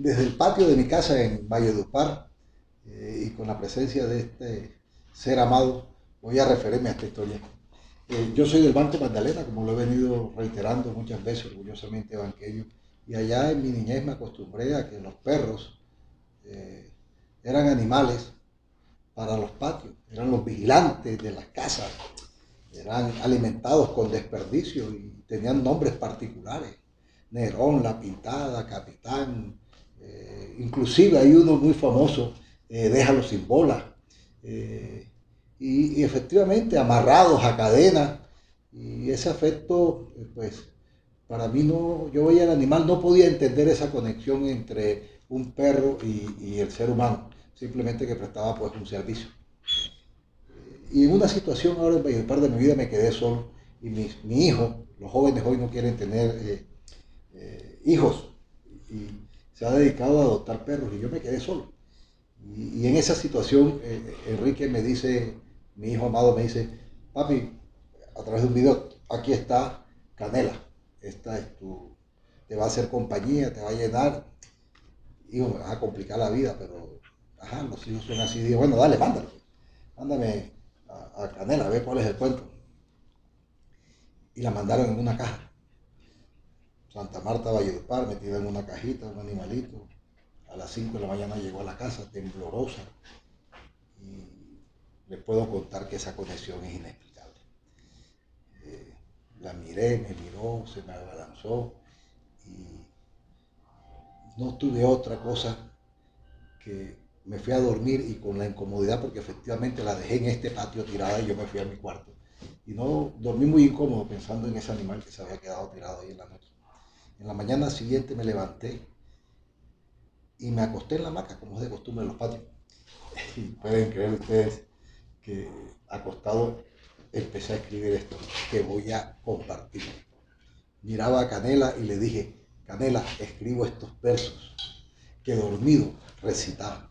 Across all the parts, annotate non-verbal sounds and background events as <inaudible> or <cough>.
desde el patio de mi casa en Valledupar eh, y con la presencia de este ser amado, voy a referirme a esta historia. Eh, yo soy del Banco Magdalena, como lo he venido reiterando muchas veces, orgullosamente banqueño, y allá en mi niñez me acostumbré a que los perros eh, eran animales para los patios, eran los vigilantes de las casas, eran alimentados con desperdicio y tenían nombres particulares. Nerón, La Pintada, Capitán, eh, inclusive hay uno muy famoso, eh, Déjalo sin bola. Eh, y, efectivamente amarrados a cadena. Y ese afecto, pues, para mí no, yo veía al animal, no podía entender esa conexión entre un perro y, el ser humano, simplemente que prestaba pues un servicio. Y en una situación ahora en par de mi vida me quedé solo y mi, mi hijo, los jóvenes hoy no quieren tener hijos se ha dedicado a adoptar perros y yo me quedé solo. Y, en esa situación eh, Enrique me dice, mi hijo amado me dice, papi, a través de un video, aquí está Canela, esta es tu, te va a hacer compañía, te va a llenar. Hijo, me vas a complicar la vida, pero, ajá, los hijos son así. Digo, bueno, dale, mándalo. Mándame a, a Canela, a ver cuál es el cuento. Y la mandaron en una caja. Santa Marta Valledupar, metida en una cajita, un animalito. A las 5 de la mañana llegó a la casa, temblorosa. Y le puedo contar que esa conexión es inexplicable. Eh, la miré, me miró, se me abalanzó y no tuve otra cosa que me fui a dormir y con la incomodidad, porque efectivamente la dejé en este patio tirada y yo me fui a mi cuarto. Y no dormí muy incómodo pensando en ese animal que se había quedado tirado ahí en la noche. En la mañana siguiente me levanté y me acosté en la hamaca, como es de costumbre en los patios. <laughs> Y pueden creer ustedes que acostado empecé a escribir esto, que voy a compartir. Miraba a Canela y le dije, Canela, escribo estos versos que dormido recitaba.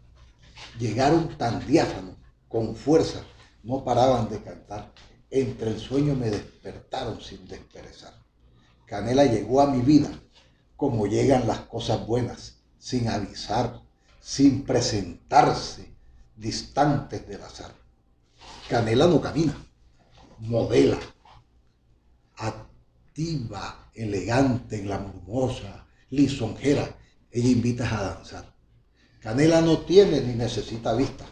Llegaron tan diáfanos, con fuerza, no paraban de cantar. Entre el sueño me despertaron sin desperezar. Canela llegó a mi vida como llegan las cosas buenas, sin avisar, sin presentarse, distantes del azar. Canela no camina, modela, activa, elegante, glamurosa, lisonjera. Ella invita a danzar. Canela no tiene ni necesita vista.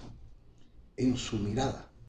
En su mirada